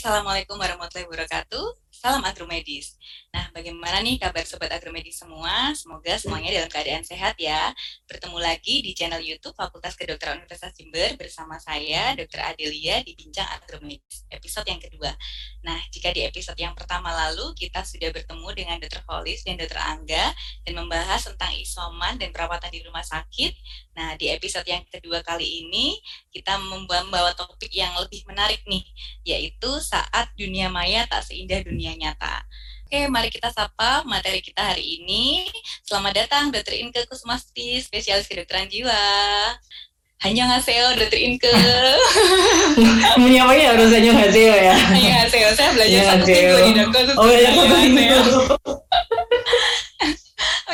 Assalamualaikum warahmatullahi wabarakatuh. Salam agromedis. Nah, bagaimana nih kabar sobat agromedis semua? Semoga semuanya dalam keadaan sehat ya. Bertemu lagi di channel YouTube Fakultas Kedokteran Universitas Jember bersama saya, Dr. Adelia di Bincang Agromedis, episode yang kedua. Nah, jika di episode yang pertama lalu kita sudah bertemu dengan Dr. Holis dan Dr. Angga dan membahas tentang isoman dan perawatan di rumah sakit. Nah, di episode yang kedua kali ini kita membawa topik yang lebih menarik nih, yaitu saat dunia maya tak seindah dunia nyata. Oke, mari kita sapa materi kita hari ini. Selamat datang Dr. Inke Kusmasti, spesialis kedokteran jiwa. Hanya ngaseo Dr. Inke. Menyamanya harus hanya ngaseo ya. Hanya ngaseo, saya belajar satu minggu di dokter. Oh ya,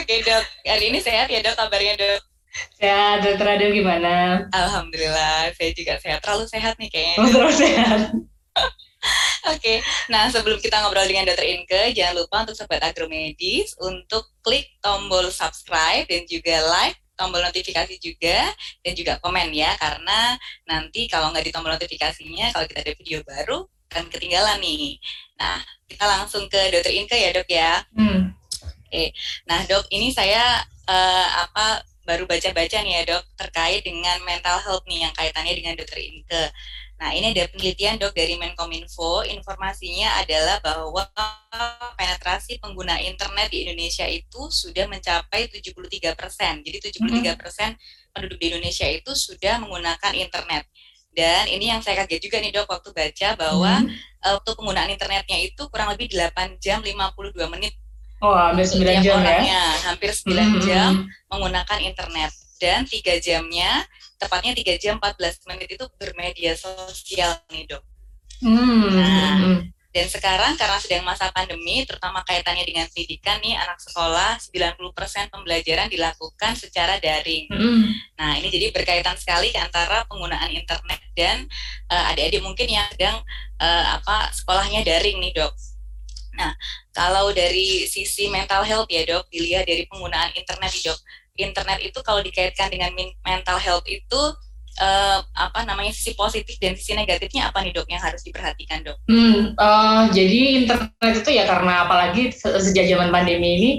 Oke dok, hari ini sehat ya dok kabarnya dok? Sehat, dokter Adel gimana? Alhamdulillah, saya juga sehat. Terlalu sehat nih kayaknya. Oh, terlalu sehat. Oke, okay. nah sebelum kita ngobrol dengan Dokter Inke, jangan lupa untuk sobat agromedis untuk klik tombol subscribe dan juga like, tombol notifikasi juga, dan juga komen ya, karena nanti kalau nggak di tombol notifikasinya, kalau kita ada video baru, akan ketinggalan nih. Nah, kita langsung ke Dokter Inke ya dok ya. Hmm. Oke, okay. nah dok, ini saya uh, apa baru baca-baca nih ya dok terkait dengan mental health nih yang kaitannya dengan Dokter Inke. Nah, ini ada penelitian dok dari Menkominfo. Informasinya adalah bahwa penetrasi pengguna internet di Indonesia itu sudah mencapai 73 persen. Jadi 73 persen penduduk di Indonesia itu sudah menggunakan internet. Dan ini yang saya kaget juga nih dok waktu baca bahwa hmm. waktu penggunaan internetnya itu kurang lebih 8 jam 52 menit. Oh, hampir 9 jam ya? Hampir 9 hmm. jam menggunakan internet. Dan tiga jamnya tepatnya 3 jam 14 menit itu bermedia sosial nih dok. Hmm. Nah, dan sekarang karena sedang masa pandemi, terutama kaitannya dengan pendidikan nih, anak sekolah 90% pembelajaran dilakukan secara daring. Hmm. Nah, ini jadi berkaitan sekali antara penggunaan internet dan uh, adik-adik mungkin yang sedang uh, apa sekolahnya daring nih dok. Nah, kalau dari sisi mental health ya dok, dilihat dari penggunaan internet nih dok, internet itu kalau dikaitkan dengan mental health itu uh, apa namanya sisi positif dan sisi negatifnya apa nih dok yang harus diperhatikan dok? Hmm, uh, jadi internet itu ya karena apalagi sejak zaman pandemi ini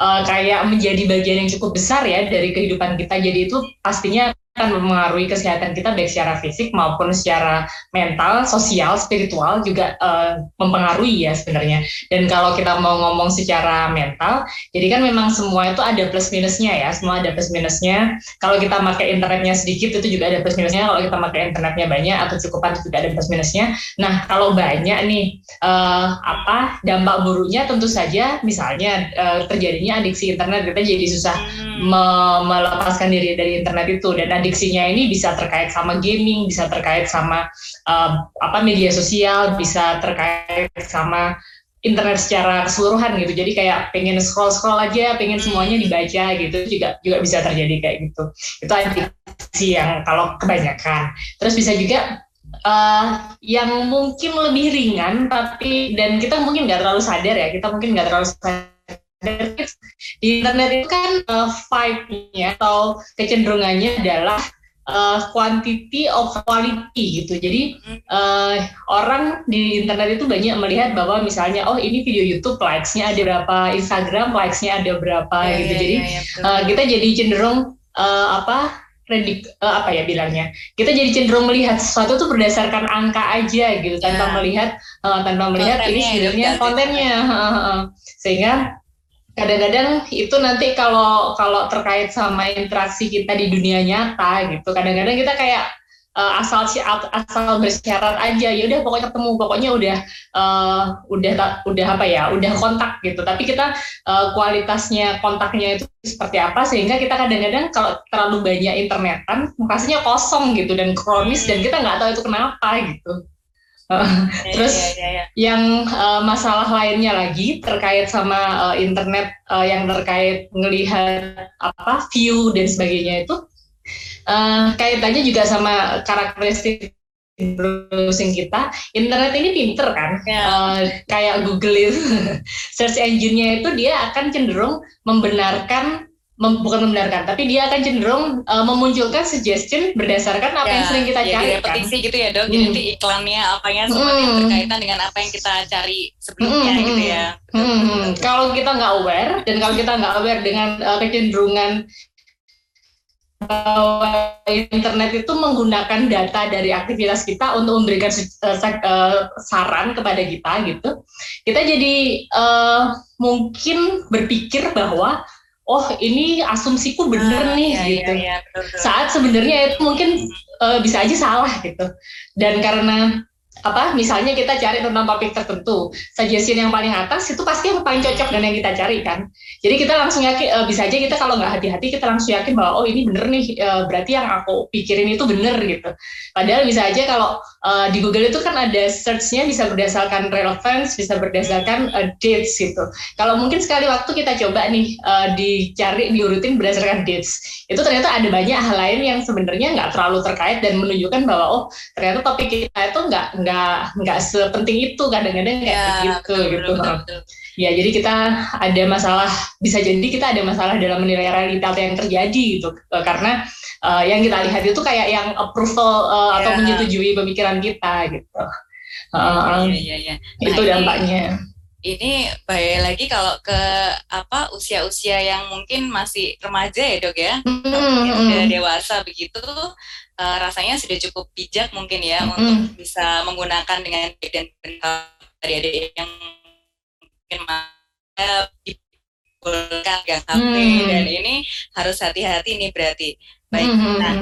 uh, kayak menjadi bagian yang cukup besar ya dari kehidupan kita. Jadi itu pastinya akan mempengaruhi kesehatan kita baik secara fisik maupun secara mental, sosial, spiritual juga uh, mempengaruhi ya sebenarnya. Dan kalau kita mau ngomong secara mental, jadi kan memang semua itu ada plus minusnya ya, semua ada plus minusnya. Kalau kita pakai internetnya sedikit itu juga ada plus minusnya. Kalau kita pakai internetnya banyak atau cukupan itu juga ada plus minusnya. Nah kalau banyak nih uh, apa dampak buruknya tentu saja misalnya uh, terjadinya adiksi internet kita jadi susah hmm. me melepaskan diri dari internet itu dan prediksinya ini bisa terkait sama gaming, bisa terkait sama uh, apa media sosial, bisa terkait sama internet secara keseluruhan gitu. Jadi kayak pengen scroll scroll aja, pengen semuanya dibaca gitu juga juga bisa terjadi kayak gitu. Itu adiksi yang kalau kebanyakan. Terus bisa juga uh, yang mungkin lebih ringan tapi dan kita mungkin nggak terlalu sadar ya, kita mungkin nggak terlalu sadar di internet itu kan uh, vibe-nya atau kecenderungannya adalah uh, quantity of quality gitu. Jadi uh, orang di internet itu banyak melihat bahwa misalnya oh ini video YouTube likes-nya ada berapa, Instagram likes-nya ada berapa yeah, gitu. Yeah, jadi yeah, yeah, uh, kita jadi cenderung uh, apa predik uh, apa ya bilangnya? Kita jadi cenderung melihat sesuatu tuh berdasarkan angka aja gitu tanpa yeah. melihat uh, tanpa melihat ini sebenarnya kontennya. Sehingga kadang-kadang itu nanti kalau kalau terkait sama interaksi kita di dunia nyata gitu kadang-kadang kita kayak uh, asal asal bersyarat aja ya udah pokoknya ketemu pokoknya udah uh, udah udah apa ya udah kontak gitu. Tapi kita uh, kualitasnya kontaknya itu seperti apa sehingga kita kadang-kadang kalau terlalu banyak internetan mukanya kosong gitu dan kronis dan kita nggak tahu itu kenapa gitu Uh, terus ya, ya, ya. yang uh, masalah lainnya lagi terkait sama uh, internet uh, yang terkait melihat apa view dan sebagainya itu uh, kaitannya juga sama karakteristik browsing kita. Internet ini pinter kan? Uh, kayak Google itu. Search engine-nya itu dia akan cenderung membenarkan mem, bukan membenarkan, tapi dia akan cenderung uh, memunculkan suggestion berdasarkan apa ya, yang sering kita ya, cari. Kan? repetisi gitu ya dok. Hmm. Jadi iklannya apanya semuanya hmm. berkaitan dengan apa yang kita cari sebelumnya hmm. gitu ya. Hmm. Hmm. Kalau kita nggak aware dan kalau kita nggak aware dengan uh, kecenderungan bahwa internet itu menggunakan data dari aktivitas kita untuk memberikan uh, saran kepada kita gitu kita jadi uh, mungkin berpikir bahwa oh ini asumsiku bener ah, nih iya, gitu. Iya, iya, betul, betul. Saat sebenarnya itu mungkin uh, bisa aja salah gitu. Dan karena apa? Misalnya kita cari tentang topik tertentu suggestion yang paling atas itu pasti yang paling cocok dengan yang kita cari kan? Jadi kita langsung yakin uh, bisa aja kita kalau nggak hati-hati kita langsung yakin bahwa oh ini bener nih uh, berarti yang aku pikirin itu bener gitu. Padahal bisa aja kalau uh, di Google itu kan ada searchnya bisa berdasarkan relevance bisa berdasarkan uh, dates gitu. Kalau mungkin sekali waktu kita coba nih uh, dicari diurutin berdasarkan dates itu ternyata ada banyak hal lain yang sebenarnya nggak terlalu terkait dan menunjukkan bahwa oh ternyata topik kita itu nggak nggak nggak sepenting itu kadang-kadang kayak ya, gitu betul, gitu betul, betul. ya jadi kita ada masalah bisa jadi kita ada masalah dalam menilai realita yang terjadi gitu eh, karena uh, yang kita lihat itu kayak yang approval uh, ya. atau menyetujui pemikiran kita gitu uh, ya, ya, ya. Nah, itu dampaknya ini balik lagi kalau ke apa usia-usia yang mungkin masih remaja ya dok ya, mm -hmm. sudah dewasa begitu, uh, rasanya sudah cukup bijak mungkin ya mm -hmm. untuk bisa menggunakan dengan baik dan benar dari adik yang mungkin dibolehkan gang HP mm. dan ini harus hati-hati nih berarti. Baik, mm -hmm. nah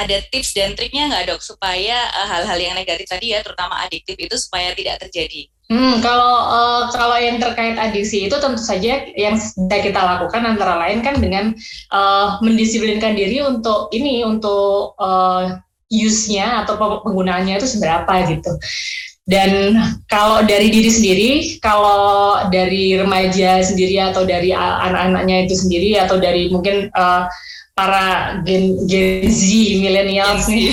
ada tips dan triknya nggak dok supaya eh, hal-hal uh, yang negatif tadi ya terutama adiktif itu supaya tidak terjadi? Hmm, kalau uh, kalau yang terkait adiksi itu tentu saja yang sudah kita lakukan antara lain kan dengan uh, mendisiplinkan diri untuk ini untuk uh, use-nya atau penggunaannya itu seberapa gitu. Dan kalau dari diri sendiri, kalau dari remaja sendiri atau dari anak-anaknya itu sendiri atau dari mungkin uh, para Gen, Gen Z millennials nih.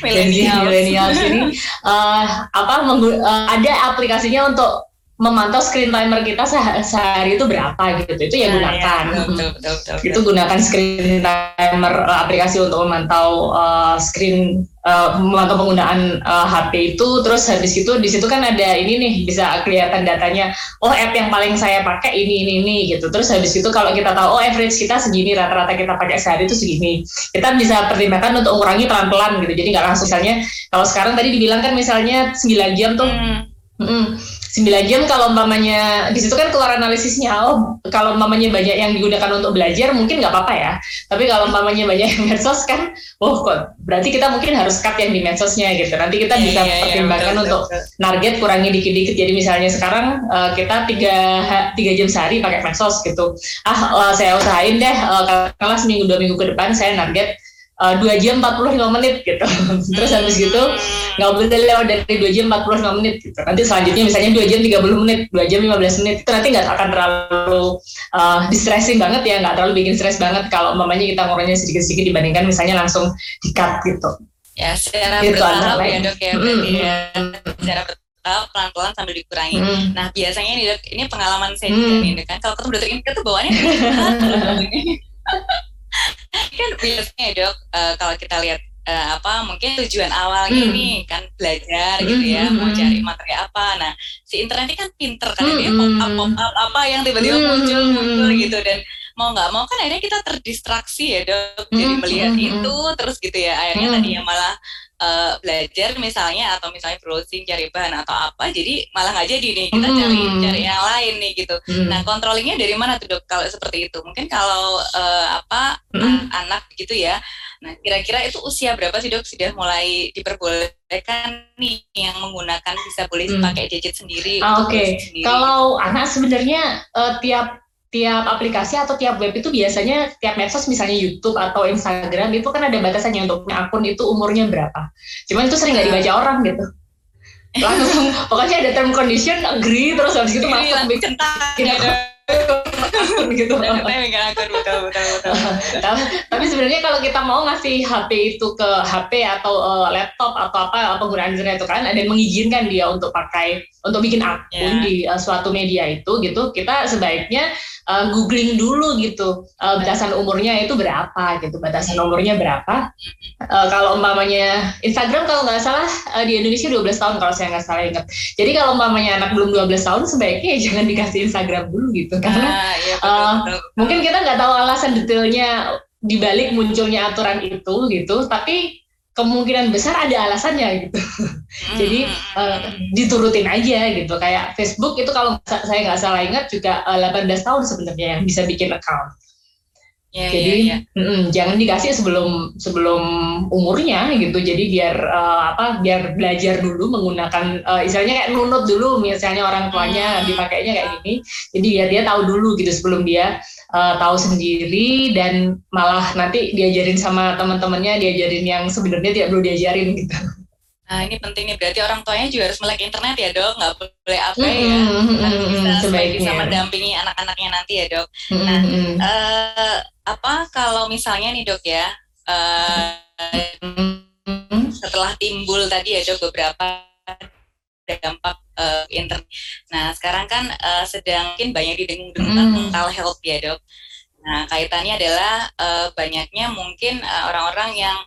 Gen Z. Millennials. ini uh, apa uh, ada aplikasinya untuk memantau screen timer kita sehari itu berapa gitu. Itu ya, ya gunakan. ya, betul, betul, betul, itu gunakan screen timer uh, aplikasi untuk memantau uh, screen uh, memantau penggunaan uh, HP itu. Terus habis itu di situ kan ada ini nih bisa kelihatan datanya oh app yang paling saya pakai ini ini ini gitu. Terus habis itu kalau kita tahu oh average kita segini rata-rata kita pakai sehari itu segini. Kita bisa pertimbangkan untuk mengurangi pelan-pelan gitu. Jadi nggak langsung misalnya kalau sekarang tadi dibilang kan misalnya 9 jam tuh. Hmm. Hmm, 9 jam kalau umpamanya di situ kan keluar analisisnya oh kalau umpamanya banyak yang digunakan untuk belajar mungkin nggak apa-apa ya. Tapi kalau umpamanya banyak yang medsos kan oh kok berarti kita mungkin harus cut yang di medsosnya gitu. Nanti kita yeah, bisa yeah, iya, pertimbangkan yeah, untuk betul. target kurangi dikit-dikit. Jadi misalnya sekarang uh, kita tiga tiga jam sehari pakai medsos gitu. Ah uh, saya usahain deh uh, kalau seminggu dua minggu ke depan saya target dua uh, jam 45 menit gitu. Terus habis gitu nggak boleh lewat dari dua jam 45 menit gitu. Nanti selanjutnya misalnya dua jam 30 menit, dua jam 15 menit itu nanti nggak akan terlalu uh, distressing banget ya, nggak terlalu bikin stres banget kalau mamanya kita ngurangnya sedikit-sedikit dibandingkan misalnya langsung di cut gitu. Ya secara gitu, bertahap ya dok ya berarti mm, ya secara bertahap pelan-pelan sambil dikurangi. Mm. Nah biasanya nih dok, ini pengalaman saya juga mm. nih kan kalau ketemu dokter ini tuh bawaannya kan biasanya dok uh, kalau kita lihat uh, apa mungkin tujuan awalnya hmm. nih kan belajar hmm. gitu ya hmm. mau cari materi apa nah si internet ini kan pinter kan hmm. dia pop up pop up apa yang tiba-tiba hmm. muncul muncul gitu dan mau nggak mau kan akhirnya kita terdistraksi ya dok jadi melihat hmm. itu terus gitu ya akhirnya hmm. tadinya malah uh, belajar misalnya atau misalnya browsing cari bahan atau apa jadi malah nggak jadi nih kita cari hmm. cari yang lain nih gitu hmm. nah controllingnya dari mana tuh dok kalau seperti itu mungkin kalau uh, apa hmm. anak gitu ya nah kira-kira itu usia berapa sih dok sudah mulai diperbolehkan nih yang menggunakan bisa boleh hmm. pakai gadget sendiri ah, oke okay. kalau anak sebenarnya uh, tiap tiap aplikasi atau tiap web itu biasanya tiap medsos misalnya YouTube atau Instagram itu kan ada batasannya untuk punya akun itu umurnya berapa. Cuman itu sering nggak dibaca orang gitu. Langsung pokoknya ada term condition agree terus habis itu masuk bikin akun gitu. Tapi sebenarnya kalau kita mau ngasih HP itu ke HP atau uh, laptop atau apa penggunaan internet itu kan ada yang mengizinkan dia untuk pakai untuk bikin akun yeah. di uh, suatu media itu gitu, kita sebaiknya uh, googling dulu gitu uh, batasan umurnya itu berapa gitu batasan umurnya berapa. Uh, kalau umpamanya Instagram kalau nggak salah uh, di Indonesia 12 tahun kalau saya nggak salah ingat. Jadi kalau umpamanya anak belum 12 tahun sebaiknya jangan dikasih Instagram dulu gitu. Karena ah, iya, betul, uh, betul. mungkin kita nggak tahu alasan detailnya dibalik munculnya aturan itu gitu. Tapi kemungkinan besar ada alasannya gitu. Hmm. Jadi uh, diturutin aja gitu. Kayak Facebook itu kalau saya nggak salah ingat juga uh, eh, 18 tahun sebenarnya yang bisa bikin account. Yeah, jadi yeah, yeah. Mm, jangan dikasih sebelum sebelum umurnya gitu. Jadi biar uh, apa? Biar belajar dulu menggunakan uh, istilahnya kayak nunut dulu misalnya orang tuanya hmm. dipakainya kayak gini. Jadi biar dia tahu dulu gitu sebelum dia uh, tahu sendiri dan malah nanti diajarin sama teman-temannya diajarin yang sebenarnya tidak perlu diajarin gitu. Nah ini penting nih berarti orang tuanya juga harus melek internet ya dok, nggak boleh apa ya, mm -hmm, harus bisa sebaiknya bisa mendampingi anak-anaknya nanti ya dok. Mm -hmm. Nah uh, apa kalau misalnya nih dok ya uh, setelah timbul tadi ya dok beberapa dampak uh, internet. Nah sekarang kan uh, sedang mungkin banyak didengung-dengung mm. mental health ya dok. Nah kaitannya adalah uh, banyaknya mungkin orang-orang uh, yang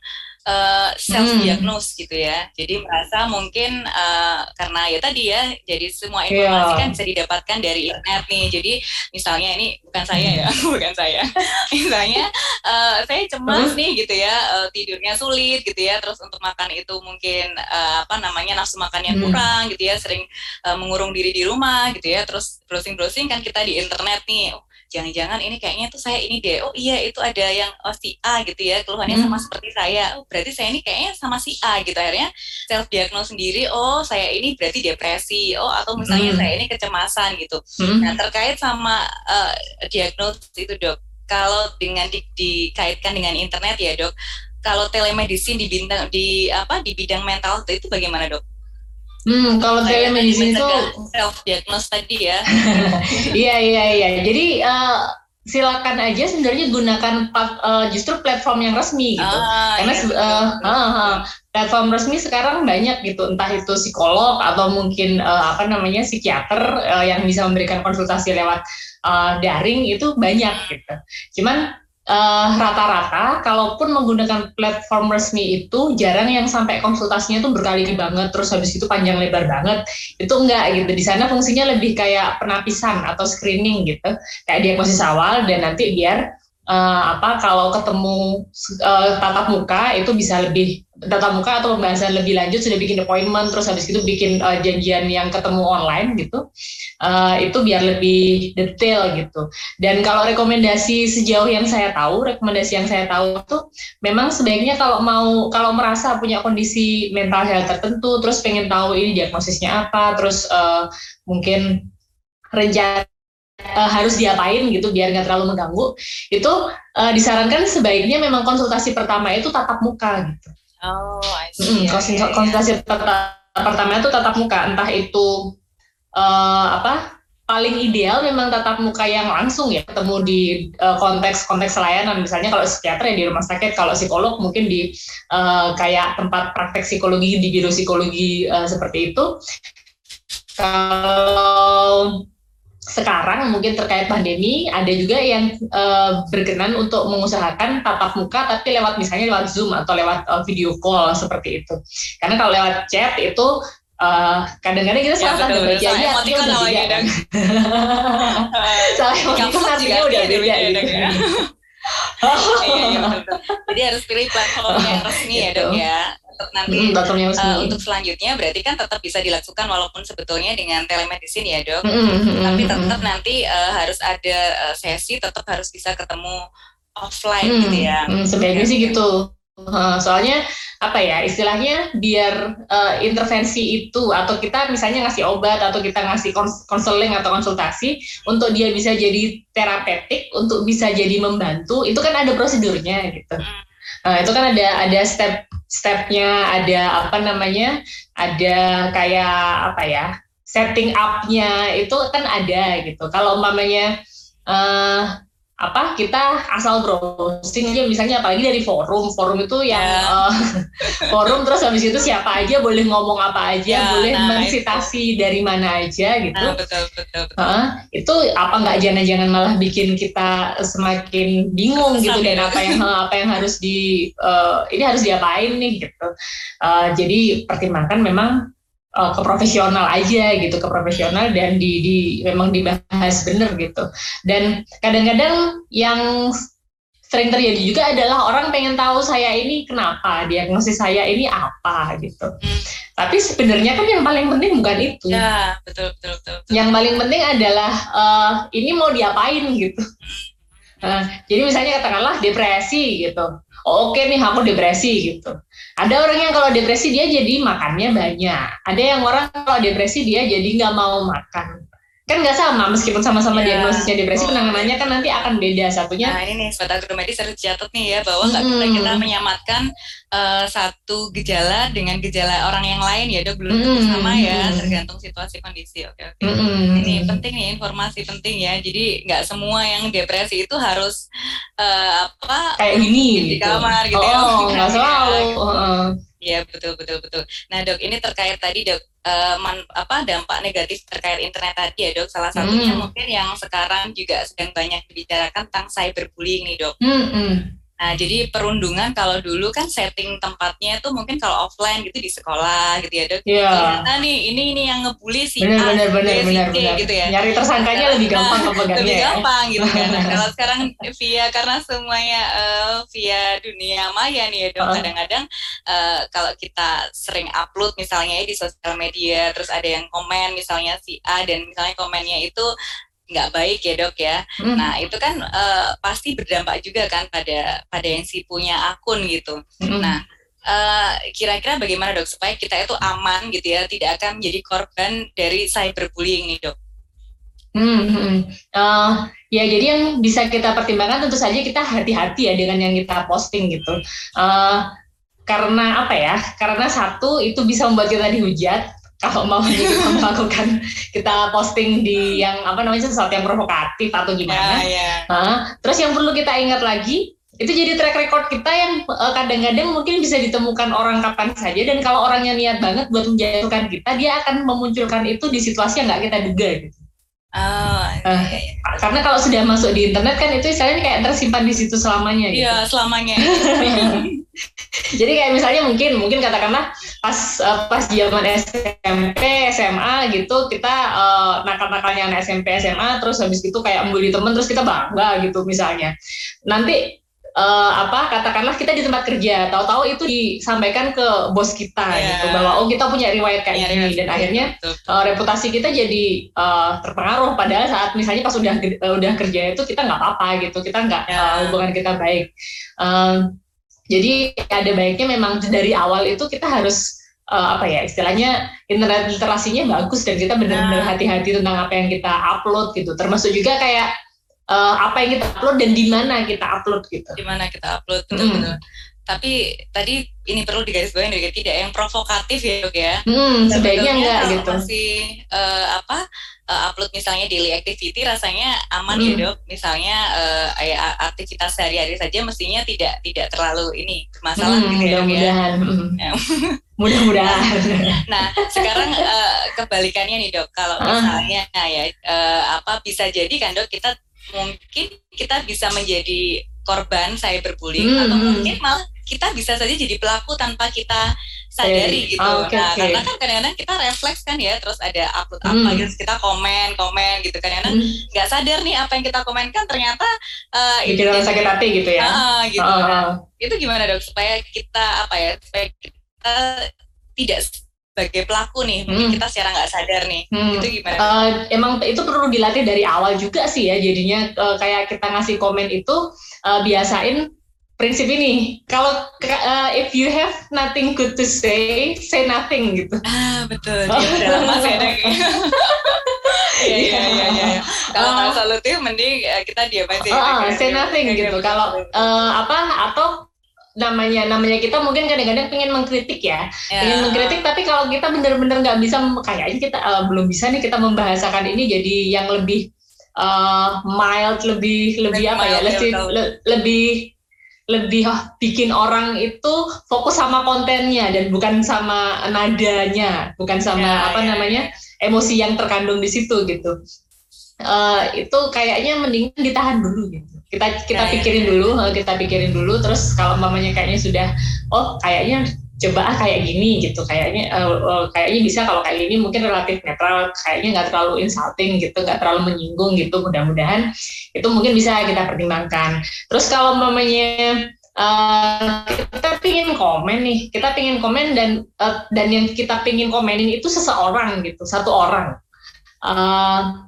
uh, self diagnose hmm. gitu ya. Jadi merasa mungkin uh, karena ya tadi ya, jadi semua iya. informasi yeah. kan bisa didapatkan dari internet nih. Jadi misalnya ini bukan saya ya, bukan saya. misalnya uh, saya cemas hmm. nih gitu ya, uh, tidurnya sulit gitu ya, terus untuk makan itu mungkin uh, apa namanya nafsu makannya hmm. kurang gitu ya, sering uh, mengurung diri di rumah gitu ya, terus browsing-browsing kan kita di internet nih jangan-jangan ini kayaknya tuh saya ini deh oh iya itu ada yang oh, si A gitu ya keluhannya hmm. sama seperti saya oh berarti saya ini kayaknya sama si A gitu akhirnya self diagnose sendiri oh saya ini berarti depresi oh atau misalnya hmm. saya ini kecemasan gitu hmm. nah terkait sama uh, diagnosis itu dok kalau dengan di, dikaitkan dengan internet ya dok kalau telemedicine di bintang di apa di bidang mental itu bagaimana dok Hmm, kalau telemedicine itu self diagnose tadi ya. iya iya iya. Jadi uh, silakan aja sebenarnya gunakan uh, justru platform yang resmi gitu. Ah, Karena iya, uh, uh, uh, platform resmi sekarang banyak gitu, entah itu psikolog atau mungkin uh, apa namanya psikiater uh, yang bisa memberikan konsultasi lewat uh, daring itu banyak gitu. Cuman eh, rata-rata kalaupun menggunakan platform resmi itu jarang yang sampai konsultasinya tuh berkali banget terus habis itu panjang lebar banget. Itu enggak gitu. Di sana fungsinya lebih kayak penapisan atau screening gitu. Kayak diagnosis awal dan nanti biar uh, apa kalau ketemu uh, tatap muka itu bisa lebih tatap muka atau pembahasan lebih lanjut sudah bikin appointment terus habis itu bikin uh, janjian yang ketemu online gitu. Uh, itu biar lebih detail gitu. Dan kalau rekomendasi sejauh yang saya tahu rekomendasi yang saya tahu itu memang sebaiknya kalau mau kalau merasa punya kondisi mental health tertentu terus pengen tahu ini diagnosisnya apa terus uh, mungkin rencana uh, harus diapain gitu biar nggak terlalu mengganggu itu uh, disarankan sebaiknya memang konsultasi pertama itu tatap muka gitu. Oh, I see. Mm, konsultasi, pertama, pertama itu tatap muka entah itu uh, apa paling ideal memang tatap muka yang langsung ya ketemu di uh, konteks konteks layanan misalnya kalau psikiater ya di rumah sakit kalau psikolog mungkin di uh, kayak tempat praktek psikologi di biro psikologi uh, seperti itu kalau sekarang mungkin terkait pandemi ada juga yang uh, berkenan untuk mengusahakan tatap muka tapi lewat misalnya lewat Zoom atau lewat uh, video call seperti itu. Karena kalau lewat chat itu uh, kadang-kadang kita ya, salah tanda bacanya artinya udah beda. Salah emotikon artinya udah beda. Oh. iya, iya, Jadi harus pilih platform yang resmi ya dok ya. Untuk nanti mm, uh, untuk selanjutnya berarti kan tetap bisa dilakukan walaupun sebetulnya dengan telemedicine ya dok. Mm, -hmm. tapi tetap nanti uh, harus ada uh, sesi tetap harus bisa ketemu offline mm, gitu ya. mm, sebaiknya sih gitu. Uh, soalnya apa ya istilahnya biar uh, intervensi itu atau kita misalnya ngasih obat atau kita ngasih konseling atau konsultasi untuk dia bisa jadi terapeutik untuk bisa jadi membantu itu kan ada prosedurnya gitu. Uh, itu kan ada ada step stepnya ada apa namanya ada kayak apa ya setting upnya itu kan ada gitu. Kalau umpamanya uh, apa kita asal browsing aja misalnya apalagi dari forum forum itu yang yeah. Ya. uh, forum terus habis itu siapa aja boleh ngomong apa aja yeah, boleh nah, mensitasi dari mana aja gitu nah, betul, betul, betul. Uh, itu apa nggak jangan-jangan malah bikin kita semakin bingung gitu dan apa yang apa yang harus di uh, ini harus diapain nih gitu uh, jadi pertimbangkan memang uh, ke profesional aja gitu ke profesional dan di, di memang dibahas bener gitu. Dan kadang-kadang yang sering terjadi juga adalah orang pengen tahu saya ini kenapa diagnosis saya ini apa gitu. Hmm. tapi sebenarnya kan yang paling penting bukan itu. Ya betul betul betul, betul. yang paling penting adalah uh, ini mau diapain gitu uh, jadi misalnya katakanlah depresi gitu. Oke nih aku depresi gitu. Ada orang yang kalau depresi dia jadi makannya banyak. Ada yang orang kalau depresi dia jadi nggak mau makan kan nggak sama meskipun sama-sama yeah. diagnosisnya depresi oh. penanganannya kan nanti akan beda satunya nah ini nih sobat agromedis harus catat nih ya bahwa nggak hmm. kita menyamatkan uh, satu gejala dengan gejala orang yang lain ya dok belum tentu sama ya tergantung situasi kondisi oke oke hmm. ini penting nih informasi penting ya jadi nggak semua yang depresi itu harus uh, apa kayak ini di gitu. kamar gitu ya. oh nggak selalu uh. Iya betul betul betul. Nah dok ini terkait tadi dok uh, man, apa dampak negatif terkait internet tadi ya dok. Salah satunya hmm. mungkin yang sekarang juga sedang banyak dibicarakan tentang cyberbullying nih dok. Hmm, hmm. Nah, jadi perundungan kalau dulu kan setting tempatnya itu mungkin kalau offline gitu di sekolah gitu ya, Dok. Iya. Nah, nih ini ini yang ngebully si bener, A, bener, bener, si bener, bener. gitu ya. Nyari tersangkanya lebih gampang nah, kepegangnya. Lebih ya. gampang gitu kan. Nah, kalau sekarang via karena semuanya uh, via dunia maya nih ya, Dok. Kadang-kadang uh, kalau kita sering upload misalnya ya di sosial media terus ada yang komen misalnya si A dan misalnya komennya itu nggak baik ya dok ya. Hmm. Nah itu kan uh, pasti berdampak juga kan pada pada yang si punya akun gitu. Hmm. Nah uh, kira-kira bagaimana dok supaya kita itu aman gitu ya, tidak akan menjadi korban dari cyberbullying nih dok. Hmm, hmm. Uh, ya jadi yang bisa kita pertimbangkan tentu saja kita hati-hati ya dengan yang kita posting gitu. Uh, karena apa ya? Karena satu itu bisa membuat kita dihujat kalau mau kita melakukan kita posting di yang apa namanya sesuatu yang provokatif atau gimana. Yeah, yeah. Nah, terus yang perlu kita ingat lagi itu jadi track record kita yang eh, kadang-kadang mungkin bisa ditemukan orang kapan saja dan kalau orangnya niat banget buat menjatuhkan kita dia akan memunculkan itu di situasi yang nggak kita duga gitu. Oh, uh, karena kalau sudah masuk di internet kan itu istilahnya kayak tersimpan di situ selamanya gitu. Iya, selamanya. Jadi kayak misalnya mungkin mungkin katakanlah pas uh, pas zaman SMP, SMA gitu kita uh, nakal-nakalnya anak SMP, SMA terus habis itu kayak membuli temen terus kita bangga gitu misalnya. Nanti uh, apa katakanlah kita di tempat kerja. Tahu-tahu itu disampaikan ke bos kita yeah. gitu bahwa oh kita punya riwayat kayak yeah, gini. dan akhirnya uh, reputasi kita jadi uh, terpengaruh. Padahal saat misalnya pas udah uh, udah kerja itu kita nggak apa-apa gitu. Kita nggak yeah. uh, hubungan kita baik. Uh, jadi ada baiknya memang dari awal itu kita harus uh, apa ya istilahnya internet literasinya bagus dan kita benar-benar nah. hati-hati tentang apa yang kita upload gitu. Termasuk juga kayak uh, apa yang kita upload dan di mana kita upload gitu. Di mana kita upload betul-betul. Hmm. Tapi tadi ini perlu digarisbawahi juga tidak yang provokatif ya dok ya. Hmm, sebaiknya enggak gitu. Masih uh, apa uh, upload misalnya daily activity rasanya aman ya, hmm. ya dok. Misalnya uh, aktivitas sehari-hari saja mestinya tidak tidak terlalu ini masalah hmm, gitu ya. Mudah-mudahan. Ya. Mudah-mudahan. nah sekarang uh, kebalikannya nih dok. Kalau misalnya uh. ya uh, apa bisa jadi kan dok kita mungkin kita bisa menjadi korban cyberbullying hmm, atau hmm. mungkin malah kita bisa saja jadi pelaku tanpa kita sadari okay. gitu. Oh, okay, nah, okay. karena kan kadang-kadang kita refleks kan ya, terus ada upload apa hmm. gitu, kita komen, komen gitu. Kadang-kadang hmm. nggak hmm. sadar nih apa yang kita komenkan ternyata uh, bikin orang sakit hati gitu ya. Uh, gitu. Oh. Nah, itu gimana dok supaya kita apa ya, supaya kita tidak sebagai pelaku nih mungkin hmm. kita secara nggak sadar nih hmm. itu gimana? Uh, emang itu perlu dilatih dari awal juga sih ya jadinya uh, kayak kita ngasih komen itu uh, biasain prinsip ini kalau uh, if you have nothing good to say say nothing gitu ah betul ya, dalam masa Iya iya iya iya. Kalau uh, solutif mending kita diam aja. Uh, uh, say nothing gitu. Kalau uh, apa atau namanya namanya kita mungkin kadang-kadang pengen mengkritik ya, yeah. pengen mengkritik tapi kalau kita benar-benar nggak bisa kayaknya kita uh, belum bisa nih kita membahasakan ini jadi yang lebih uh, mild lebih lebih apa ya lebih le, lebih lebih oh, bikin orang itu fokus sama kontennya dan bukan sama nadanya bukan sama ya, apa ya. namanya emosi yang terkandung di situ gitu uh, itu kayaknya mendingan ditahan dulu gitu kita kita pikirin dulu kita pikirin dulu terus kalau mamanya kayaknya sudah oh kayaknya coba ah kayak gini gitu kayaknya uh, uh, kayaknya bisa kalau kayak gini mungkin relatif netral kayaknya nggak terlalu insulting gitu nggak terlalu menyinggung gitu mudah-mudahan itu mungkin bisa kita pertimbangkan. Terus kalau mamanya uh, kita pingin komen nih kita pingin komen dan uh, dan yang kita pingin komenin itu seseorang gitu satu orang. Uh,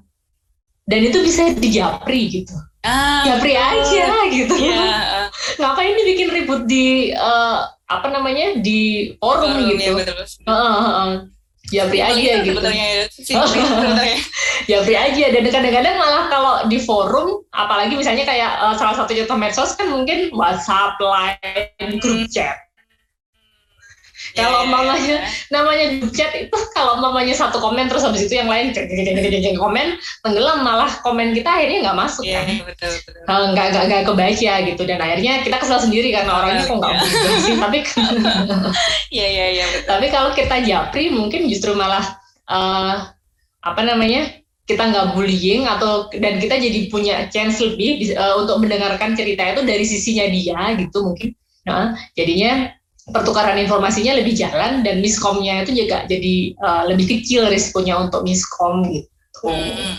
dan itu bisa dijapri gitu ah, japri aja gitu. Ya. ngapain dibikin ribut di uh, apa namanya di forum uh, gitu? ya, Uh, uh, uh. japri aja gitu. ya japri aja. Dan kadang-kadang malah kalau di forum apalagi misalnya kayak uh, salah satu contoh medsos kan mungkin WhatsApp, Line, grup chat kalau yeah, mamanya yeah. namanya chat itu kalau mamanya satu komen terus habis itu yang lain komen tenggelam malah komen kita akhirnya nggak masuk yeah, kan. Betul, betul. Nggak nggak nggak kebaca gitu dan akhirnya kita kesal sendiri karena orangnya kok nggak yeah. sih tapi Iya iya iya. Tapi kalau kita japri mungkin justru malah uh, apa namanya kita nggak bullying atau dan kita jadi punya chance lebih uh, untuk mendengarkan cerita itu dari sisinya dia gitu mungkin. Nah, jadinya pertukaran informasinya lebih jalan dan miskomnya itu juga jadi uh, lebih kecil risikonya untuk miskom gitu. Hmm.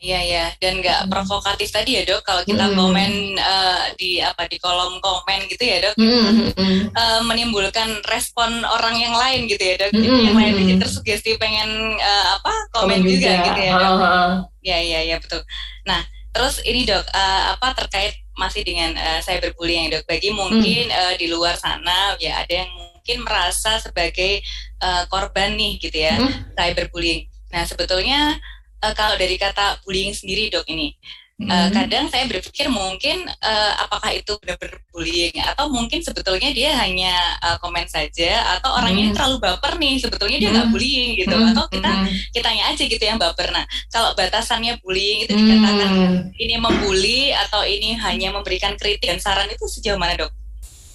Iya ya, dan nggak hmm. provokatif tadi ya dok. Kalau kita hmm. komen uh, di apa di kolom komen gitu ya dok, hmm. uh, menimbulkan respon orang yang lain gitu ya dok. Hmm. Yang lain jadi tersugesti pengen uh, apa komen, komen juga, juga gitu ya dok. Iya iya iya betul. Nah terus ini dok, uh, apa terkait masih dengan uh, cyberbullying dok. Bagi mungkin hmm. uh, di luar sana ya ada yang mungkin merasa sebagai uh, korban nih gitu ya hmm. cyberbullying. Nah sebetulnya uh, kalau dari kata bullying sendiri dok ini Uh, kadang saya berpikir mungkin uh, apakah itu benar-benar bullying atau mungkin sebetulnya dia hanya uh, komen saja atau orangnya mm. terlalu baper nih sebetulnya dia nggak mm. bullying gitu mm. atau kita mm. kitanya aja gitu yang baper. Nah kalau batasannya bullying itu dikatakan mm. ini membuli atau ini hanya memberikan kritik dan saran itu sejauh mana dok?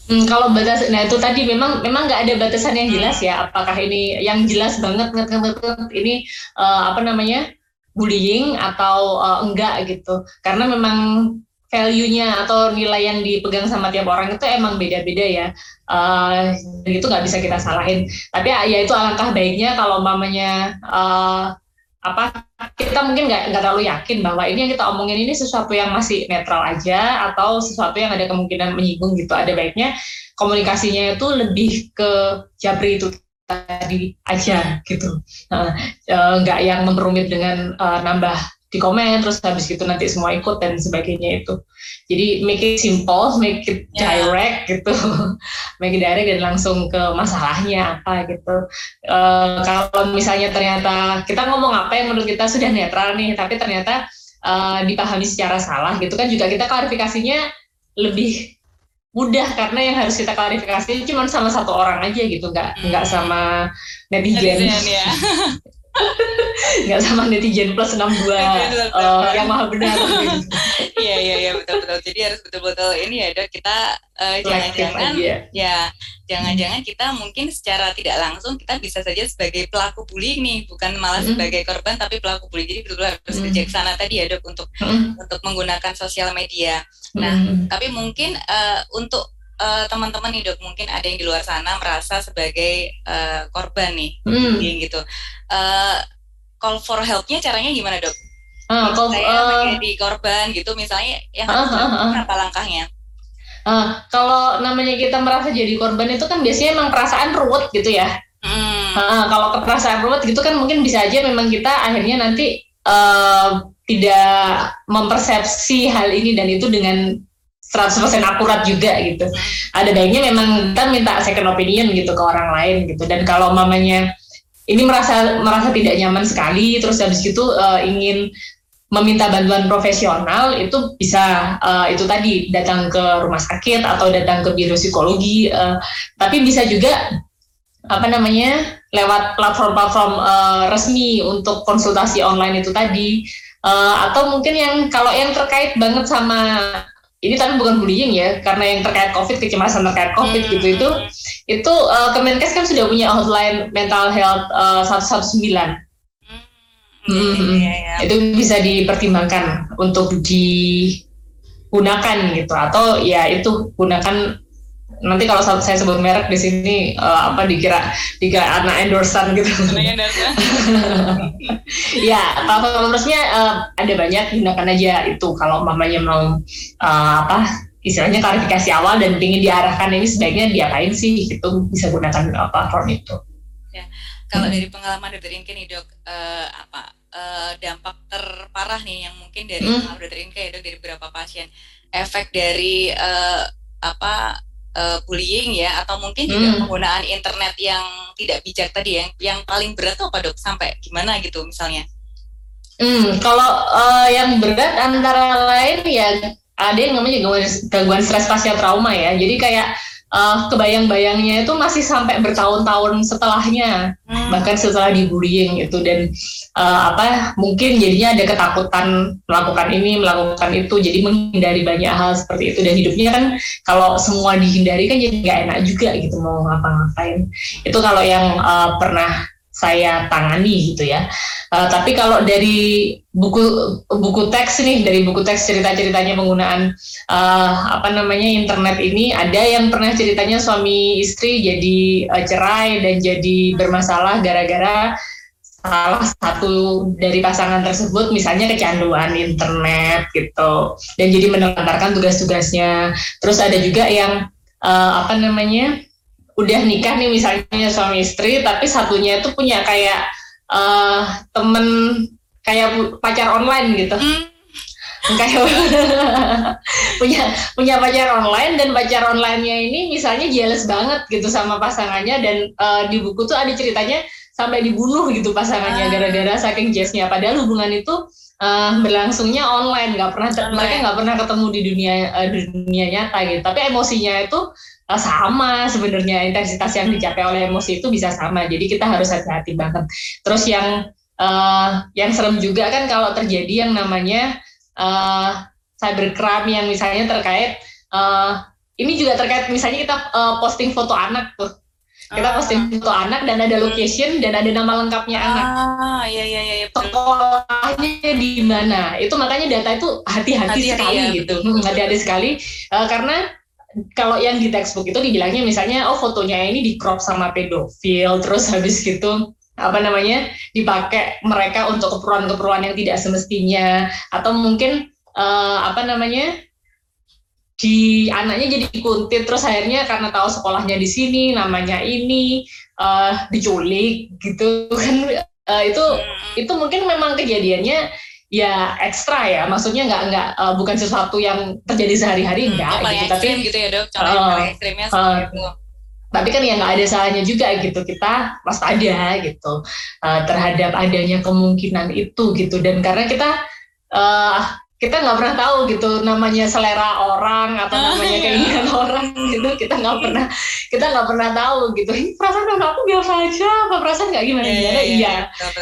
Hmm, kalau batas, nah itu tadi memang memang nggak ada batasan yang jelas ya. Apakah ini yang jelas banget, banget, banget ini uh, apa namanya? Bullying atau uh, enggak gitu. Karena memang value-nya atau nilai yang dipegang sama tiap orang itu emang beda-beda ya. Uh, itu nggak bisa kita salahin. Tapi ya, ya itu alangkah baiknya kalau mamanya uh, apa kita mungkin nggak nggak terlalu yakin bahwa ini yang kita omongin ini sesuatu yang masih netral aja atau sesuatu yang ada kemungkinan menyinggung gitu. Ada baiknya komunikasinya itu lebih ke jabri itu tadi aja gitu nggak uh, yang memperumit dengan uh, nambah di komen terus habis gitu nanti semua ikut dan sebagainya itu jadi make it simple make it ya. direct yeah. gitu make it direct dan langsung ke masalahnya apa gitu uh, kalau misalnya ternyata kita ngomong apa yang menurut kita sudah netral nih tapi ternyata uh, dipahami secara salah gitu kan juga kita klarifikasinya lebih mudah karena yang harus kita klarifikasi cuma sama satu orang aja gitu nggak hmm. nggak sama netizen, netizen ya. nggak sama netizen plus 62 uh, yang maha benar. Iya iya iya betul betul. Jadi harus betul betul ini ya dok kita uh, jangan-jangan ya. jangan-jangan kita mungkin secara tidak langsung kita bisa saja sebagai pelaku bullying nih bukan malah mm sebagai korban tapi pelaku bullying jadi betul betul harus mm bijaksana tadi ya dok untuk mm untuk menggunakan sosial media. Nah mm tapi mungkin uh, untuk uh, teman-teman nih dok mungkin ada yang di luar sana merasa sebagai uh, korban nih mm. gitu uh, call for helpnya caranya gimana dok? Uh, call, saya uh, di korban gitu misalnya yang uh, uh, uh. apa langkahnya? Uh, kalau namanya kita merasa jadi korban itu kan biasanya emang perasaan ruwet gitu ya. Hmm. Uh, kalau perasaan ruwet gitu kan mungkin bisa aja memang kita akhirnya nanti uh, tidak mempersepsi hal ini dan itu dengan 100% akurat juga gitu. Ada baiknya memang kita minta second opinion gitu ke orang lain gitu. Dan kalau mamanya ini merasa merasa tidak nyaman sekali, terus habis itu uh, ingin meminta bantuan profesional itu bisa uh, itu tadi datang ke rumah sakit atau datang ke biro psikologi. Uh, tapi bisa juga apa namanya lewat platform-platform uh, resmi untuk konsultasi online itu tadi uh, atau mungkin yang kalau yang terkait banget sama ini tapi bukan bullying ya karena yang terkait covid kecemasan terkait covid hmm. gitu itu itu uh, Kemenkes kan sudah punya hotline mental health uh, 119 Hmm, hmm, ya, ya. itu bisa dipertimbangkan untuk digunakan gitu atau ya itu gunakan nanti kalau saya sebut merek di sini uh, apa dikira dikira anak endorsan gitu. ya, kalau terusnya uh, ada banyak gunakan aja itu kalau mamanya mau uh, apa istilahnya klarifikasi awal dan ingin diarahkan ini sebaiknya diapain sih itu bisa gunakan uh, platform itu. Ya, kalau hmm. dari pengalaman dokter Inke nih dok, uh, apa uh, dampak terparah nih yang mungkin dari hmm. dokter Inke ya dok dari beberapa pasien efek dari uh, apa uh, bullying ya atau mungkin juga hmm. penggunaan internet yang tidak bijak tadi yang yang paling berat tuh apa dok sampai gimana gitu misalnya? Hmm, kalau uh, yang berat antara lain ya ada yang namanya gangguan, gangguan stres pasca trauma ya. Jadi kayak uh, kebayang-bayangnya itu masih sampai bertahun-tahun setelahnya. Hmm. bahkan setelah dibullying itu dan uh, apa mungkin jadinya ada ketakutan melakukan ini melakukan itu. Jadi menghindari banyak hal seperti itu. Dan hidupnya kan kalau semua dihindari kan jadi nggak enak juga gitu mau ngapa-ngapain. Itu kalau yang uh, pernah saya tangani gitu ya. Uh, tapi kalau dari buku buku teks nih, dari buku teks cerita-ceritanya penggunaan uh, apa namanya internet ini, ada yang pernah ceritanya suami istri jadi uh, cerai dan jadi bermasalah gara-gara salah satu dari pasangan tersebut misalnya kecanduan internet gitu dan jadi menelantarkan tugas-tugasnya. Terus ada juga yang uh, apa namanya udah nikah nih misalnya suami istri tapi satunya itu punya kayak uh, temen kayak pacar online gitu hmm. kayak punya punya pacar online dan pacar onlinenya ini misalnya jealous banget gitu sama pasangannya dan uh, di buku tuh ada ceritanya sampai dibunuh gitu pasangannya ah. gara-gara saking jealousnya padahal hubungan itu uh, berlangsungnya online nggak pernah online. mereka nggak pernah ketemu di dunia uh, dunia nyata gitu tapi emosinya itu uh, sama sebenarnya intensitas yang dicapai oleh emosi itu bisa sama jadi kita harus hati-hati banget terus yang uh, yang serem juga kan kalau terjadi yang namanya uh, cybercrime yang misalnya terkait uh, ini juga terkait misalnya kita uh, posting foto anak tuh kita ah. posting foto anak dan ada location dan ada nama lengkapnya ah, anak. Ah, iya iya iya. iya Sekolahnya di mana? Itu makanya data itu hati-hati sekali ya, gitu. Hati-hati sekali uh, karena kalau yang di textbook itu dibilangnya misalnya oh fotonya ini di crop sama pedofil terus habis gitu apa namanya dipakai mereka untuk keperluan-keperluan yang tidak semestinya atau mungkin uh, apa namanya di anaknya jadi kuntit terus akhirnya karena tahu sekolahnya di sini namanya ini uh, diculik gitu kan uh, itu hmm. itu mungkin memang kejadiannya ya ekstra ya. Maksudnya nggak nggak uh, bukan sesuatu yang terjadi sehari-hari hmm, enggak gitu. tapi gitu ya dok? Uh, ekstrimnya uh, itu. tapi kan ya nggak ada salahnya juga gitu. Kita waspada gitu uh, terhadap adanya kemungkinan itu gitu. Dan karena kita uh, kita nggak pernah tahu gitu namanya selera orang atau ah, namanya iya. keinginan orang gitu. Kita nggak pernah kita nggak pernah tahu gitu. Perasaan aku biasa aja. Apa perasaan nggak? Gimana gimana? iya, iya,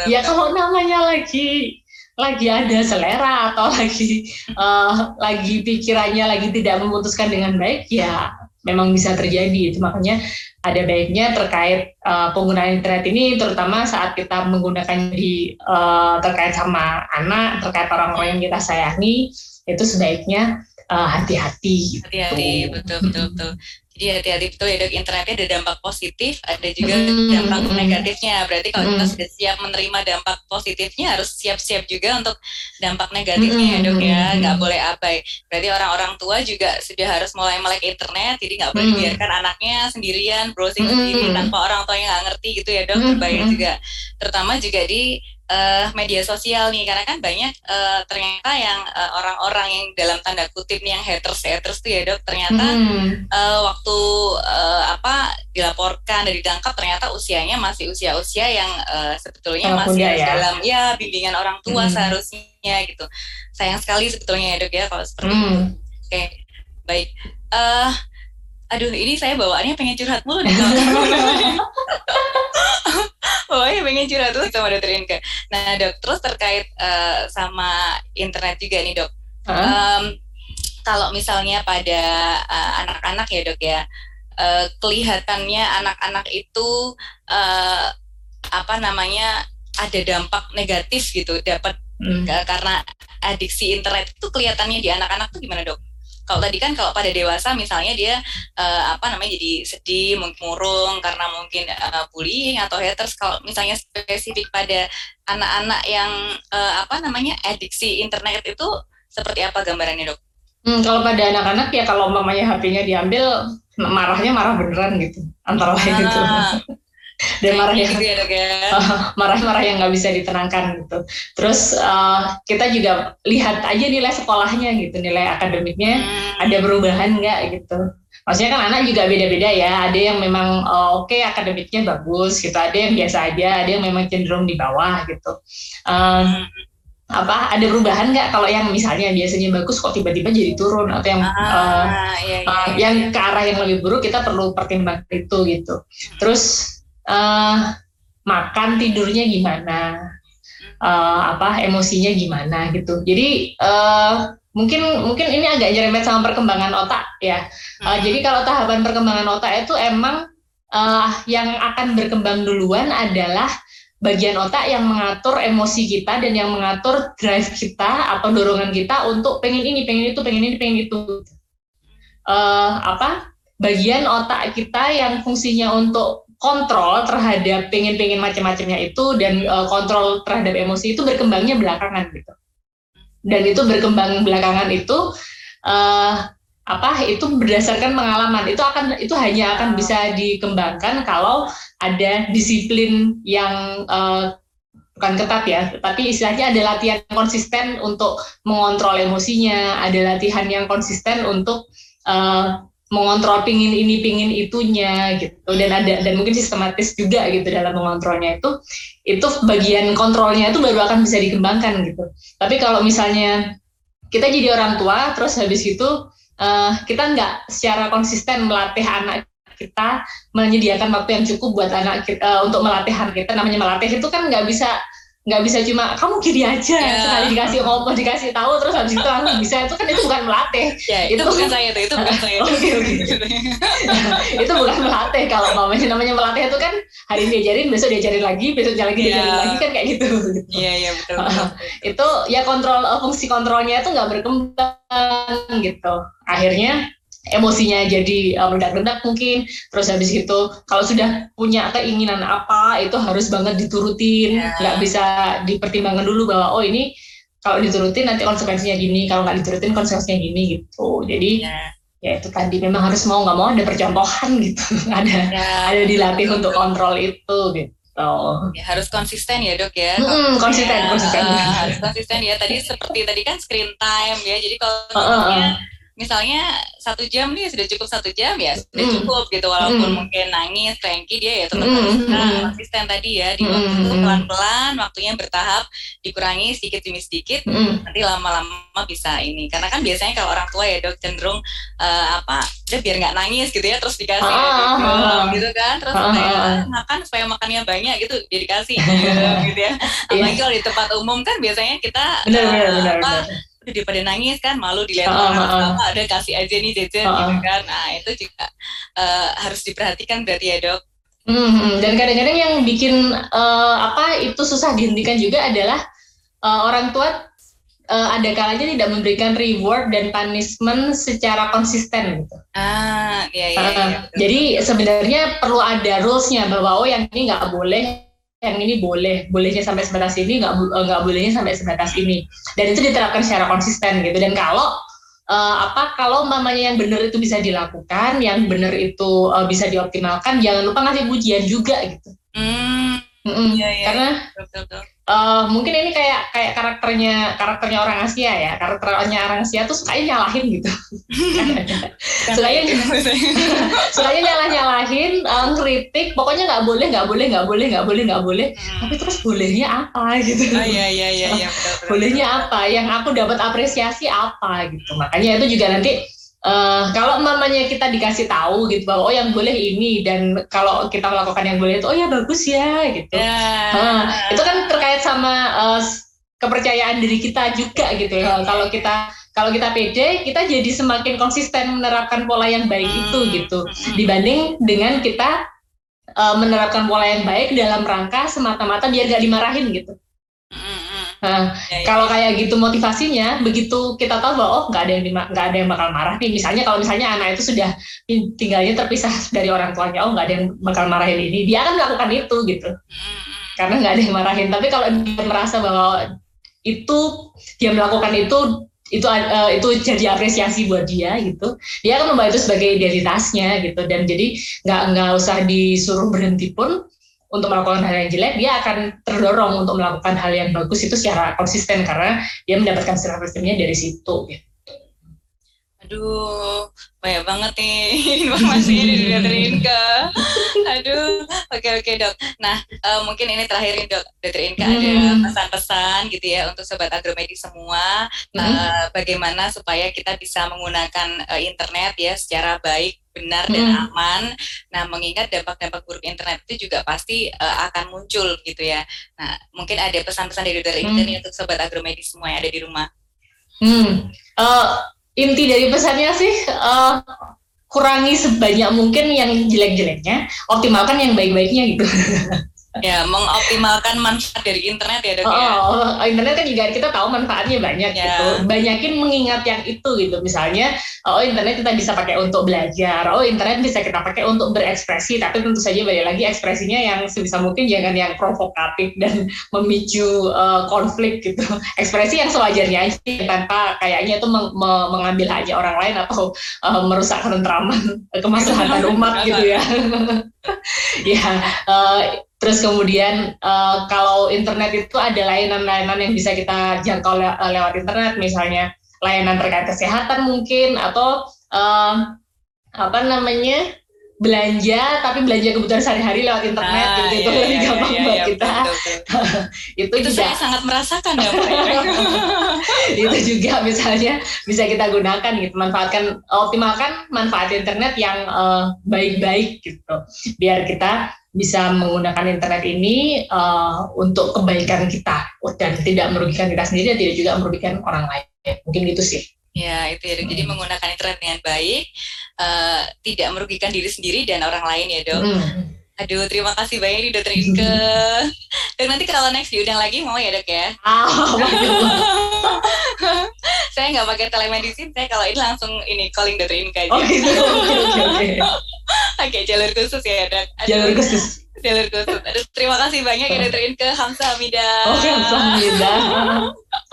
iya. ya kalau namanya lagi lagi ada selera atau lagi uh, lagi pikirannya lagi tidak memutuskan dengan baik ya memang bisa terjadi itu makanya ada baiknya terkait uh, penggunaan internet ini terutama saat kita menggunakan di uh, terkait sama anak terkait orang-orang yang kita sayangi itu sebaiknya hati-hati. Uh, hati-hati, betul betul betul. Jadi hati-hati betul ya dok, internetnya ada dampak positif, ada juga hmm. dampak negatifnya. Berarti kalau kita hmm. sudah siap menerima dampak positifnya, harus siap-siap juga untuk dampak negatifnya ya dok ya, hmm. nggak boleh abai. Berarti orang-orang tua juga sudah harus mulai melek internet, jadi nggak boleh biarkan anaknya sendirian browsing sendiri tanpa orang tua yang nggak ngerti gitu ya dok. Terbayang juga, terutama juga di uh, media sosial nih karena kan banyak uh, ternyata yang eh, orang-orang yang dalam tanda kutip nih yang haters haters tuh ya dok ternyata hmm. uh, waktu uh, apa dilaporkan dan ditangkap ternyata usianya masih usia-usia yang uh, sebetulnya oh, masih ya. dalam ya bimbingan orang tua hmm. seharusnya gitu sayang sekali sebetulnya ya dok ya kalau seperti hmm. itu oke okay. baik uh, aduh ini saya bawaannya pengen curhat mulu nih oh ya pengen curhat tuh sama dokter Inke. Nah dok, terus terkait uh, sama internet juga nih dok. Uh -huh. um, kalau misalnya pada eh, anak-anak uh, ya dok ya, uh, kelihatannya anak-anak itu uh, apa namanya ada dampak negatif gitu dapat hmm. karena adiksi internet itu kelihatannya di anak-anak tuh gimana dok? Kalau tadi kan kalau pada dewasa misalnya dia uh, apa namanya jadi sedih, murung karena mungkin uh, bullying atau haters. Kalau misalnya spesifik pada anak-anak yang uh, apa namanya adiksi internet itu seperti apa gambarannya dok? Hmm, kalau pada anak-anak ya kalau mamanya HP-nya diambil marahnya marah beneran gitu antara lain gitu. ah. itu dan marah yang gitu ya, ya. marah-marah yang nggak bisa ditenangkan gitu. Terus uh, kita juga lihat aja nilai sekolahnya gitu, nilai akademiknya hmm. ada perubahan nggak gitu. Maksudnya kan anak juga beda-beda ya. Ada yang memang uh, oke okay, akademiknya bagus gitu, ada yang biasa aja, ada yang memang cenderung di bawah gitu. Um, apa ada perubahan nggak kalau yang misalnya biasanya bagus kok tiba-tiba jadi turun atau yang ah, uh, iya, iya, uh, yang ke arah yang lebih buruk kita perlu pertimbangkan itu gitu. Terus uh, makan tidurnya gimana, uh, apa emosinya gimana gitu. Jadi uh, mungkin mungkin ini agak nyerempet sama perkembangan otak ya. Uh, hmm. Jadi kalau tahapan perkembangan otak itu emang uh, yang akan berkembang duluan adalah bagian otak yang mengatur emosi kita dan yang mengatur drive kita atau dorongan kita untuk pengen ini, pengen itu, pengen ini, pengen itu. Uh, apa bagian otak kita yang fungsinya untuk kontrol terhadap pengen-pengen macam-macamnya itu dan uh, kontrol terhadap emosi itu berkembangnya belakangan gitu. Dan itu berkembang belakangan itu uh, apa itu berdasarkan pengalaman itu akan itu hanya akan bisa dikembangkan kalau ada disiplin yang uh, bukan ketat ya, tapi istilahnya ada latihan konsisten untuk mengontrol emosinya, ada latihan yang konsisten untuk uh, mengontrol pingin ini pingin itunya gitu. Dan ada dan mungkin sistematis juga gitu dalam mengontrolnya itu. Itu bagian kontrolnya itu baru akan bisa dikembangkan gitu. Tapi kalau misalnya kita jadi orang tua terus habis itu uh, kita nggak secara konsisten melatih anak kita menyediakan waktu yang cukup buat anak kita uh, untuk melatih anak kita namanya melatih itu kan nggak bisa nggak bisa cuma kamu kiri aja yeah. sekali dikasih ngomong dikasih tahu terus habis itu langsung bisa itu kan itu bukan melatih yeah, itu, itu bukan saya itu itu bukan saya okay, okay. itu bukan melatih kalau namanya namanya melatih itu kan hari ini diajarin besok diajarin lagi besok lagi yeah. diajarin lagi kan kayak gitu iya yeah, iya yeah, betul, betul. itu ya kontrol fungsi kontrolnya itu nggak berkembang gitu akhirnya emosinya jadi uh, meledak-ledak mungkin terus habis itu kalau sudah punya keinginan apa itu harus banget diturutin ya. nggak yeah. bisa dipertimbangkan dulu bahwa oh ini kalau diturutin nanti konsekuensinya gini kalau nggak diturutin konsekuensinya gini gitu jadi yeah. ya itu tadi memang harus mau nggak mau ada percontohan gitu ada yeah. ada dilatih untuk kontrol itu gitu Oh. Ya, harus konsisten ya dok ya. Hmm, konsisten, ya, konsisten. Uh, harus konsisten ya. Tadi seperti tadi kan screen time ya. Jadi kalau uh, uh, uh misalnya satu jam nih sudah cukup satu jam ya sudah mm. cukup gitu walaupun mm. mungkin nangis cranky dia ya tetap mm. harus mm. konsisten tadi ya di waktu mm. pelan-pelan waktunya bertahap dikurangi sedikit demi sedikit mm. nanti lama-lama bisa ini karena kan biasanya kalau orang tua ya dok cenderung uh, apa dia biar nggak nangis gitu ya terus dikasih ah, gitu, ah, gitu kan terus ah, kayak ah, makan supaya makannya banyak gitu dia dikasih gitu, gitu ya apalagi yeah. kalau di tempat umum kan biasanya kita benar, uh, benar, benar, apa benar daripada nangis kan malu dilihat uh, orang uh, uh. ada kasih aja nih jajan uh, gitu kan nah itu juga uh, harus diperhatikan berarti ya dok hmm, dan kadang-kadang yang bikin uh, apa itu susah dihentikan juga adalah uh, orang tua uh, ada kalanya tidak memberikan reward dan punishment secara konsisten gitu. Ah, iya iya. Uh, iya jadi sebenarnya perlu ada rulesnya bahwa oh yang ini nggak boleh yang ini boleh bolehnya sampai sebatas ini nggak nggak bolehnya sampai sebatas ini. Dan itu diterapkan secara konsisten gitu. Dan kalau uh, apa kalau mamanya yang benar itu bisa dilakukan yang benar itu uh, bisa dioptimalkan jangan lupa ngasih pujian juga gitu. Hmm, mm iya, iya, karena betul, betul uh, mungkin ini kayak kayak karakternya karakternya orang Asia ya. Karakternya orang Asia tuh sukanya nyalahin gitu. Sukanya sukanya nyalah nyalahin uh, kritik. Pokoknya nggak boleh nggak boleh nggak boleh nggak boleh nggak boleh. Hmm. tapi terus bolehnya apa gitu? Oh, iya, iya, iya, iya, bolehnya apa? Yang aku dapat apresiasi apa gitu. Makanya itu juga nanti uh, kalau mamanya kita dikasih tahu gitu bahwa oh yang boleh ini dan kalau kita melakukan yang boleh itu oh ya bagus ya gitu yeah. nah, itu kan terkait sama uh, kepercayaan diri kita juga gitu ya kalau kita kalau kita pede kita jadi semakin konsisten menerapkan pola yang baik hmm. itu gitu hmm. dibanding dengan kita uh, menerapkan pola yang baik dalam rangka semata-mata biar gak dimarahin gitu Nah, ya, ya. kalau kayak gitu motivasinya, begitu kita tahu bahwa oh nggak ada yang nggak ada yang bakal marah nih. Misalnya kalau misalnya anak itu sudah tinggalnya terpisah dari orang tuanya, oh nggak ada yang bakal marahin ini, dia akan melakukan itu gitu. Karena nggak ada yang marahin. Tapi kalau dia merasa bahwa itu dia melakukan itu itu uh, itu jadi apresiasi buat dia gitu dia akan membawa itu sebagai identitasnya gitu dan jadi nggak nggak usah disuruh berhenti pun untuk melakukan hal yang jelek, dia akan terdorong untuk melakukan hal yang bagus itu secara konsisten karena dia mendapatkan self esteemnya dari situ. Gitu. Aduh, banyak banget nih informasinya didatarin ke. Aduh, oke okay, oke okay, dok. Nah, uh, mungkin ini terakhir dok, dokter Inka hmm. ada pesan-pesan gitu ya untuk sobat agromedis semua, hmm. uh, bagaimana supaya kita bisa menggunakan uh, internet ya secara baik benar dan hmm. aman. Nah, mengingat dampak-dampak buruk internet itu juga pasti uh, akan muncul gitu ya. Nah, mungkin ada pesan-pesan dari dokter hmm. untuk sobat agromedis semua yang ada di rumah. Hmm. Uh, inti dari pesannya sih uh, kurangi sebanyak mungkin yang jelek-jeleknya, optimalkan yang baik-baiknya gitu. ya mengoptimalkan manfaat dari internet ya dok oh, ya. Oh, internet kan juga kita tahu manfaatnya banyak ya. gitu. Banyakin mengingat yang itu gitu. Misalnya oh internet kita bisa pakai untuk belajar. Oh internet bisa kita pakai untuk berekspresi. Tapi tentu saja balik lagi ekspresinya yang sebisa mungkin jangan yang provokatif dan memicu uh, konflik gitu. Ekspresi yang sewajarnya aja tanpa kayaknya itu meng mengambil hanya orang lain atau uh, merusak ketentraman kemaslahatan umat gitu ya. ya uh, Terus kemudian uh, kalau internet itu ada layanan-layanan yang bisa kita jangkau le eh, lewat internet, misalnya layanan terkait kesehatan mungkin atau uh, apa namanya belanja tapi belanja kebutuhan sehari-hari lewat internet ah, gitu iya, itu lebih iya, gampang iya, buat iya, kita betul, betul. itu, itu juga, saya sangat merasakan ya itu juga misalnya bisa kita gunakan gitu manfaatkan optimalkan manfaat internet yang baik-baik uh, gitu biar kita bisa menggunakan internet ini uh, untuk kebaikan kita dan tidak merugikan kita sendiri dan tidak juga merugikan orang lain. Mungkin gitu sih. Ya, itu ya. Jadi hmm. menggunakan internet dengan baik, uh, tidak merugikan diri sendiri dan orang lain ya, Dok. Hmm. Aduh, terima kasih banyak nih Dokter Inke. Dan nanti kalau next diundang lagi mau ya dok ya? Oh, saya nggak pakai telemedicine, saya kalau ini langsung ini calling Dokter Inke aja. Oh gitu, oke oke oke. Oke, jalur khusus ya dok. Aduh, jalur khusus. Jalur khusus. Aduh, terima kasih banyak ya Dokter Inke, Hamsa Hamida. Oke, Hamsa Hamida.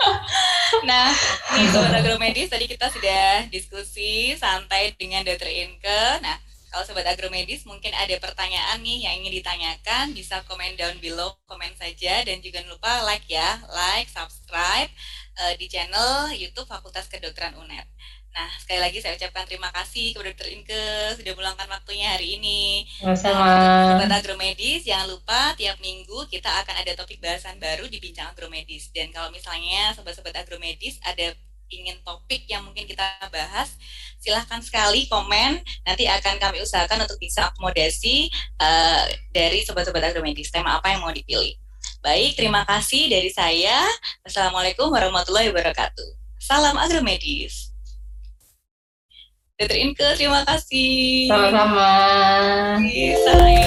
nah, nih Sobat Agromedis, tadi kita sudah diskusi santai dengan Dokter Inke. Nah, kalau sobat agromedis mungkin ada pertanyaan nih yang ingin ditanyakan, bisa komen down below, komen saja dan juga jangan lupa like ya, like, subscribe uh, di channel YouTube Fakultas Kedokteran UNED. Nah, sekali lagi saya ucapkan terima kasih kepada Dr. Inke sudah meluangkan waktunya hari ini. Sama-sama. Sobat agromedis, jangan lupa tiap minggu kita akan ada topik bahasan baru di Bincang Agromedis. Dan kalau misalnya sobat-sobat agromedis ada ingin topik yang mungkin kita bahas, silahkan sekali komen. Nanti akan kami usahakan untuk bisa akomodasi uh, dari sobat-sobat agromedis. Tema apa yang mau dipilih? Baik, terima kasih dari saya. Assalamualaikum warahmatullahi wabarakatuh. Salam agromedis. Dr. Inke, terima kasih. Sama-sama. Salam.